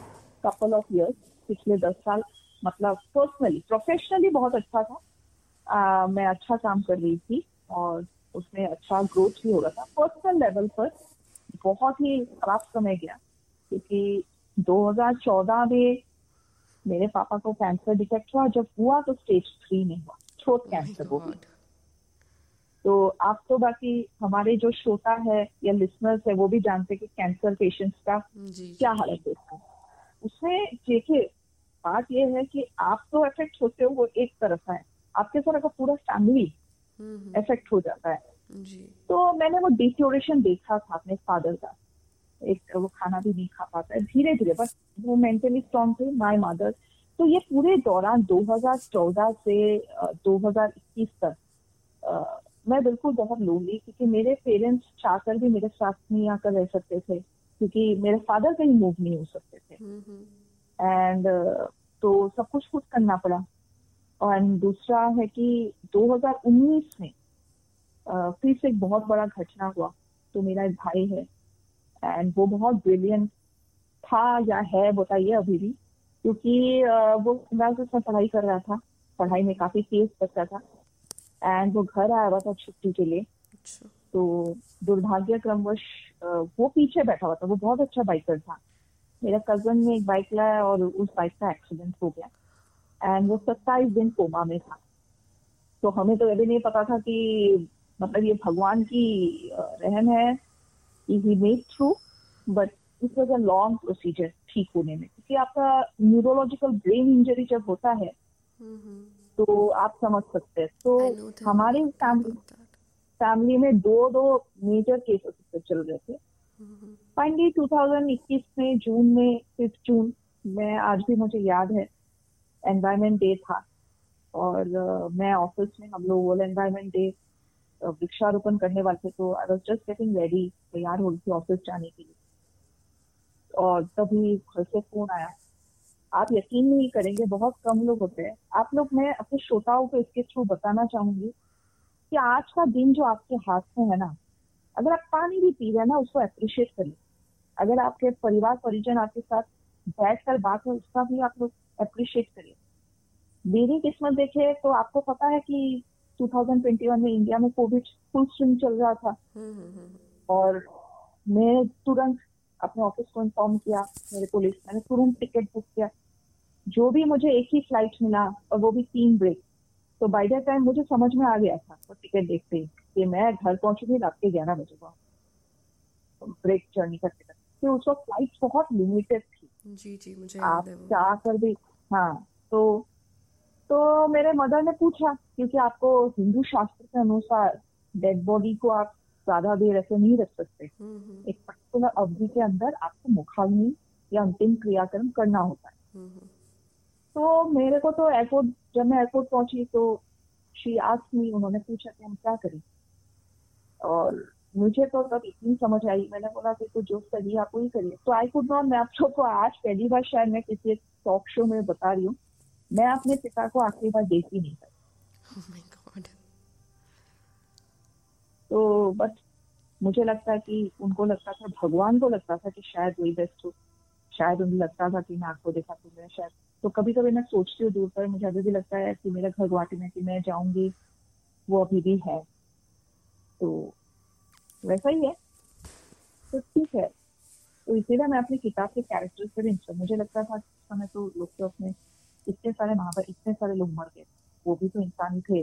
कपल ऑफ़ इयर्स पिछले दस साल मतलब पर्सनली प्रोफेशनली बहुत अच्छा था। आ, मैं अच्छा काम कर रही थी और उसमें अच्छा ग्रोथ भी हो रहा था। पर्सनल लेवल पर बहुत ही खराब समय गया क्योंकि 2014 में मेरे पापा को कैंसर डिटेक्ट हुआ जब हुआ तो स्टेज थ्री में हुआ थ्रोट कैंसर हो गया तो आप तो बाकी हमारे जो श्रोता है या लिसनर्स है वो भी जानते कि कैंसर पेशेंट्स का क्या हालत होता है। उसमें देखिए बात ये है कि आप तो इफ़ेक्ट होते हो वो एक तरफ़ है। आपके साथ अगर पूरा फैमिली इफ़ेक्ट हो जाता है। जी। तो मैंने वो डिक्योरेशन देखा था अपने फादर का। एक वो खाना भी नहीं खा पाता है। धीरे धीरे बट वो मेंटली स्ट्रॉन्ग थे माय मदर तो ये पूरे दौरान 2014 से 2021 तक मैं बिल्कुल बहुत लोनली क्योंकि मेरे पेरेंट्स चाहकर भी मेरे साथ नहीं आकर रह सकते थे क्योंकि मेरे फादर कहीं मूव नहीं हो सकते थे। एंड तो सब कुछ खुद करना पड़ा। और दूसरा है कि 2019 में फिर से एक बहुत बड़ा घटना हुआ। तो मेरा एक भाई है एंड वो बहुत ब्रिलियंट था या है बताइए अभी भी। क्योंकि वो से पढ़ाई कर रहा था। पढ़ाई में काफ़ी तेज बच्चा था। एंड वो घर आया हुआ था छुट्टी के लिए। अच्छा। तो दुर्भाग्य क्रमवश वो पीछे बैठा हुआ था। वो बहुत अच्छा बाइकर था। मेरा कज़न ने एक बाइक लाया और उस बाइक का एक्सीडेंट हो गया। एंड वो सत्ताईस दिन कोमा में था। तो हमें तो अभी नहीं पता था कि मतलब ये भगवान की रहन है। He made through but it was a long procedure ठीक होने में। क्योंकि आपका न्यूरोलॉजिकल ब्रेन इंजरी जब होता है तो आप समझ सकते हैं। तो हमारी फैमिली फैमिली में दो दो मेजर केसेस चल रहे थे। फाइनली 2021 में जून में फिफ्थ जून में आज भी मुझे याद है एनवायरमेंट डे था। और uh, मैं ऑफ़िस में हम लोग वर्ल्ड एनवायरमेंट डे वृक्षारोपण करने वाले तो I was just getting ready तैयार हो थी ऑफ़िस जाने के लिए। और तभी घर से फ़ोन आया। आप यकीन नहीं करेंगे, बहुत कम लोग होते हैं। आप लोग, मैं अपने श्रोताओं को इसके थ्रू बताना चाहूँगी कि आज का दिन जो आपके हाथ में है ना, अगर आप पानी भी पी रहे हैं ना, उसको अप्रिशिएट करिए। अगर आपके परिवार, परिजन आपके साथ बैठ कर बात है, उसका भी आप लोग अप्रिशिएट करिए। मेरी किस्मत देखे तो आपको पता है कि 2021 में इंडिया में कोविड फुल स्विंग चल रहा था। हम्म, हम्म, हम्म, और मैं तुरंत अपने ऑफ़िस को इन्फॉर्म किया मेरे पुलिस मैंने तुरंत टिकट बुक किया। जो भी मुझे एक ही फ़्लाइट मिला और वो भी तीन ब्रेक तो बाई द टाइम मुझे समझ में आ गया था वो टिकट देखते ही कि मैं घर पहुंचूँगी रात के ग्यारह बजे को। ब्रेक जर्नी का टिकट तो उस वक्त फ़्लाइट बहुत लिमिटेड थी। जी जी मुझे आप चाह कर भी हाँ तो तो मेरे मदर ने पूछा क्योंकि आपको हिंदू शास्त्र के अनुसार डेड बॉडी को आप ज़्यादा देर ऐसे नहीं रख सकते। एक पर्टिकुलर अवधि के अंदर आपको मुखाग्नि या अंतिम क्रियाक्रम करना होता है। तो मेरे को तो एयरपोर्ट जब मैं एयरपोर्ट पहुँची तो श्री आज मी उन्होंने पूछा कि हम क्या करें? और मुझे तो तब इतनी समझ आई। मैंने बोला कि तो जो करिए आप वही करिए। तो आई कुड नॉट मैं आप लोग को आज पहली बार शायद मैं किसी टॉक शो में बता रही हूँ। मैं अपने पिता को आखिरी बार देख ही नहीं पाई oh तो बट मुझे लगता है कि उनको लगता था भगवान को लगता था कि शायद वही बेस्ट हो। शायद उन्हें लगता था कि मैं आपको देखा तो मैं शायद तो कभी कभी मैं सोचती हूँ दूर पर मुझे अभी भी लगता है कि मेरा घर गुवाहाटी में कि मैं जाऊँगी वो अभी भी है। तो वैसा ही है। तो ठीक है। तो इसीलिए मैं अपनी किताब के कैरेक्टर्स पर इंटरेस्ट मुझे लगता था समय तो लोग तो अपने इतने सारे महाभारत इतने सारे लोग मर गए। वो भी तो इंसान थे।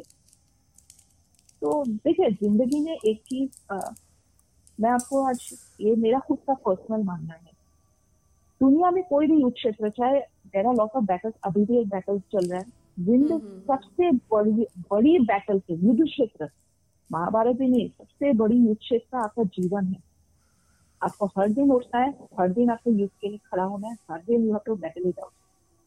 तो देखिए ज़िंदगी में एक चीज़ मैं आपको आज ये मेरा खुद का पर्सनल मानना है। दुनिया में कोई भी युद्ध क्षेत्र चाहे आर लॉट ऑफ़ बैटल्स अभी भी एक बैटल चल रहा है। जिंद हम्म, हम्म। सबसे बड़ी बड़ी बैटल के युद्ध क्षेत्र महाभारत भी नहीं सबसे बड़ी युद्ध क्षेत्र आपका जीवन है। आपको हर दिन उठना है हर दिन आपको युद्ध के लिए खड़ा होना है हर दिन you have to battle it out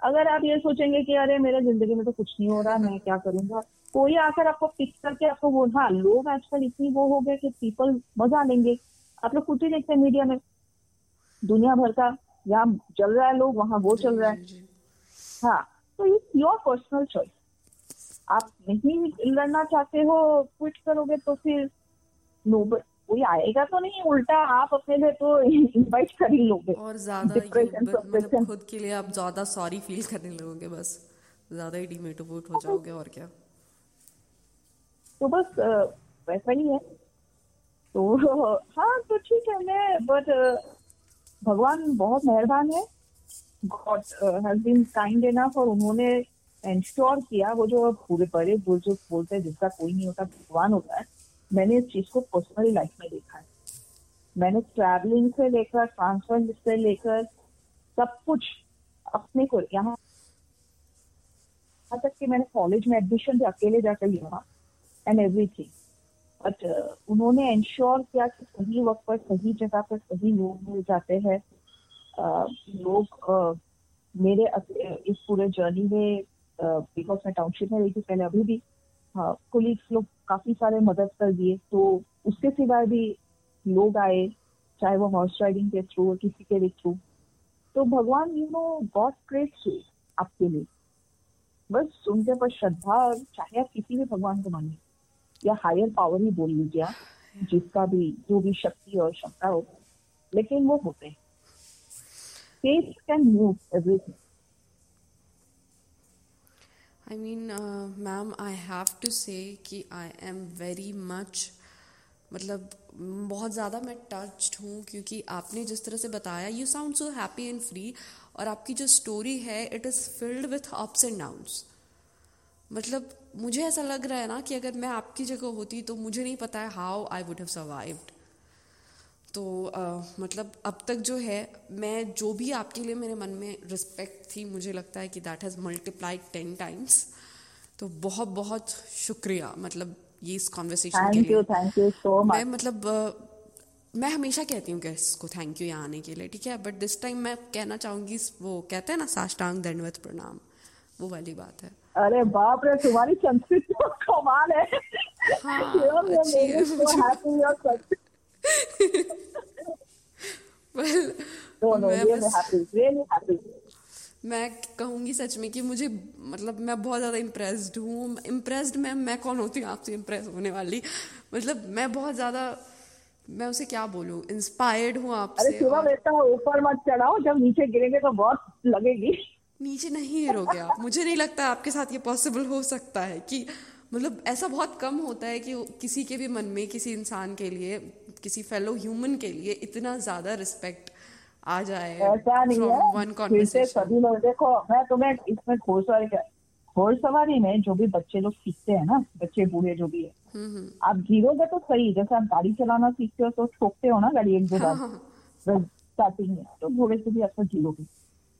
अगर आप ये सोचेंगे कि अरे मेरे ज़िंदगी में तो कुछ नहीं हो रहा मैं क्या करूँगा? कोई आकर आपको पिक करके आपको बोल हाँ लोग आजकल इतनी वो हो गए कि पीपल मज़ा लेंगे। आप लोग कुछ ही देखते हैं मीडिया में। दुनिया भर का यहाँ चल रहा है लोग वहाँ वो चल रहा है। हाँ तो इट्स योर पर्सनल चॉइस आप नहीं लड़ना चाहते हो क्विट करोगे तो फिर नो कोई आएगा तो नहीं उल्टा आप अपने लिए तो इनवाइट कर ही लोगे। और ज़्यादा मतलब खुद के लिए आप ज़्यादा सॉरी फील करने लगोगे बस। ज़्यादा ही डिमोटिवेट हो जाओगे और क्या। तो बस वैसा ही है। तो हाँ तो ठीक है मैं बट भगवान बहुत मेहरबान है। God has been kind enough और उन्होंने इंश्योर किया वो जो पूरे बड़े बुज़ुर्ग बोलते हैं जिसका कोई नहीं होता भगवान होता है। मैंने इस चीज़ को पर्सनली लाइफ में देखा है। मैंने ट्रैवलिंग से लेकर ट्रांसफ़र से लेकर सब कुछ अपने को यहाँ तक कि मैंने कॉलेज में एडमिशन भी अकेले जाकर लिया एंड एवरीथिंग बट उन्होंने इंश्योर किया कि सही वक्त पर सही जगह पर सही लोग मिल जाते हैं। Uh, लोग uh, मेरे इस पूरे जर्नी में बिकॉज़ uh, मैं टाउनशिप में रही थी पहले अभी भी कोलीग्स हाँ, लोग काफ़ी सारे मदद कर दिए तो उसके सिवाय भी लोग आए चाहे वो हॉर्स राइडिंग के थ्रू किसी के भी थ्रू तो भगवान यू नो गॉड क्रेट आपके लिए। बस उनके पर श्रद्धा और चाहे आप किसी भी भगवान को मानिए या हायर पावर ही बोल लीजिए जिसका भी जो भी शक्ति और क्षमता हो। लेकिन वो होते हैं। Faith can move everything Mean, uh, ma'am, I have to say कि I am very much मतलब बहुत ज़्यादा मैं टच्ड हूँ क्योंकि आपने जिस तरह से बताया you sound so happy and free और आपकी जो स्टोरी है it is filled with ups and downs मतलब मुझे ऐसा लग रहा है ना कि अगर मैं आपकी जगह होती तो मुझे नहीं पता है how I would have survived तो आ, मतलब अब तक जो है मैं जो भी आपके लिए मेरे मन में रिस्पेक्ट थी मुझे लगता है कि that has multiplied ten times तो बहुत बहुत शुक्रिया मतलब ये इस कॉन्वर्सेशन के लिए। थैंक यू सो मच मैं मतलब आ, मैं हमेशा कहती हूँ गेस्ट को थैंक यू यहाँ आने के लिए ठीक है? बट दिस टाइम मैं कहना चाहूँगी वो कहते हैं ना साष्टांग दंडवत प्रणाम वो वाली बात है। अरे बाप रे तुम्हारी संस्कृति तो कमाल है। हाँ, well, no, no, मैं really happy. मैं कहूँगी सच में कि मुझे मतलब मैं बहुत ज़्यादा इम्प्रेस्ड हूँ। इम्प्रेस्ड मैं मैं कौन होती हूँ? आपसे इम्प्रेस होने वाली। मतलब मैं बहुत ज़्यादा मैं उसे क्या बोलूँ? इंस्पायर्ड हूँ आपसे अरे ऊपर मत चढ़ाओ जब नीचे गिरेंगे तो बहुत लगेगी। नीचे नहीं गिरोगे आप। मुझे नहीं लगता आपके साथ ये पॉसिबल हो सकता है कि मतलब ऐसा बहुत कम होता है कि किसी के भी मन में किसी इंसान के लिए किसी फेलो ह्यूमन के लिए इतना ज़्यादा रिस्पेक्ट आ जाए ऐसा नहीं है वन सभी लोग देखो मैं तुम्हें इसमें घोड़सवारी घोड़सवारी में जो भी बच्चे लोग सीखते हैं ना बच्चे बूढ़े जो भी है हम्म, हम्म। आप गिरोगे तो सही जैसे आप गाड़ी चलाना सीखते हो तो ठोकते हो ना गाड़ी एक दो बार स्टार्टिंग हाँ, हाँ। में तो घोड़े से भी आपको गिरोगे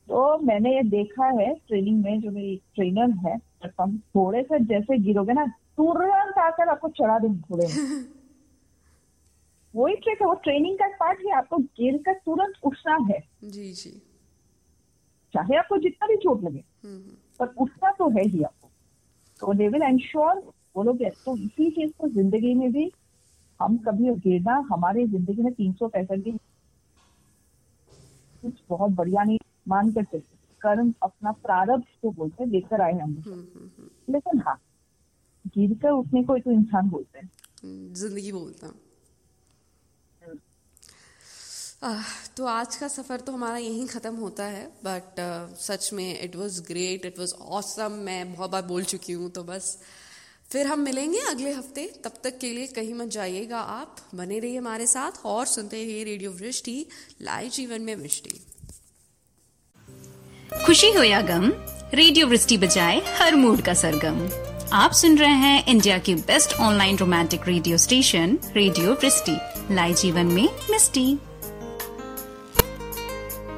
तो मैंने ये देखा है ट्रेनिंग में जो मेरी ट्रेनर है घोड़े से जैसे गिरोगे ना तुरंत आकर आपको चढ़ा देंगे घोड़े में वही ट्रिक है वो ट्रेनिंग का पार्ट है आपको गिर कर तुरंत उठना है। जी जी। चाहे आपको जितना भी चोट लगे हम्म, हम्म। पर उठना तो है ही आपको। तो दे विल एंश्योर बोलोगे तो इसी चीज़ को ज़िंदगी में भी हम कभी गिरना हमारे ज़िंदगी में तीन सौ पैंसठ दिन कुछ बहुत बढ़िया नहीं मान कर चलते। कर्म अपना प्रारब्ध जो बोलते हैं लेकर आए हम हम्म, लेकिन हाँ गिर कर उठने को तो इंसान बोलते हैं। ज़िंदगी बोलता हूँ। तो आज का सफ़र तो हमारा यहीं ख़त्म होता है बट uh, सच में it was great it was awesome मैं बहुत बार बोल चुकी हूँ तो बस। फिर हम मिलेंगे अगले हफ़्ते तब तक के लिए कहीं मत जाइएगा आप बने रहिए हमारे साथ और सुनते रहिए रेडियो वृष्टि लाइव जीवन में वृष्टि खुशी हो या गम रेडियो वृष्टि बजाए हर मूड का सरगम। आप सुन रहे हैं इंडिया की best online romantic radio station radio Vrishti live जीवन में मिस्टी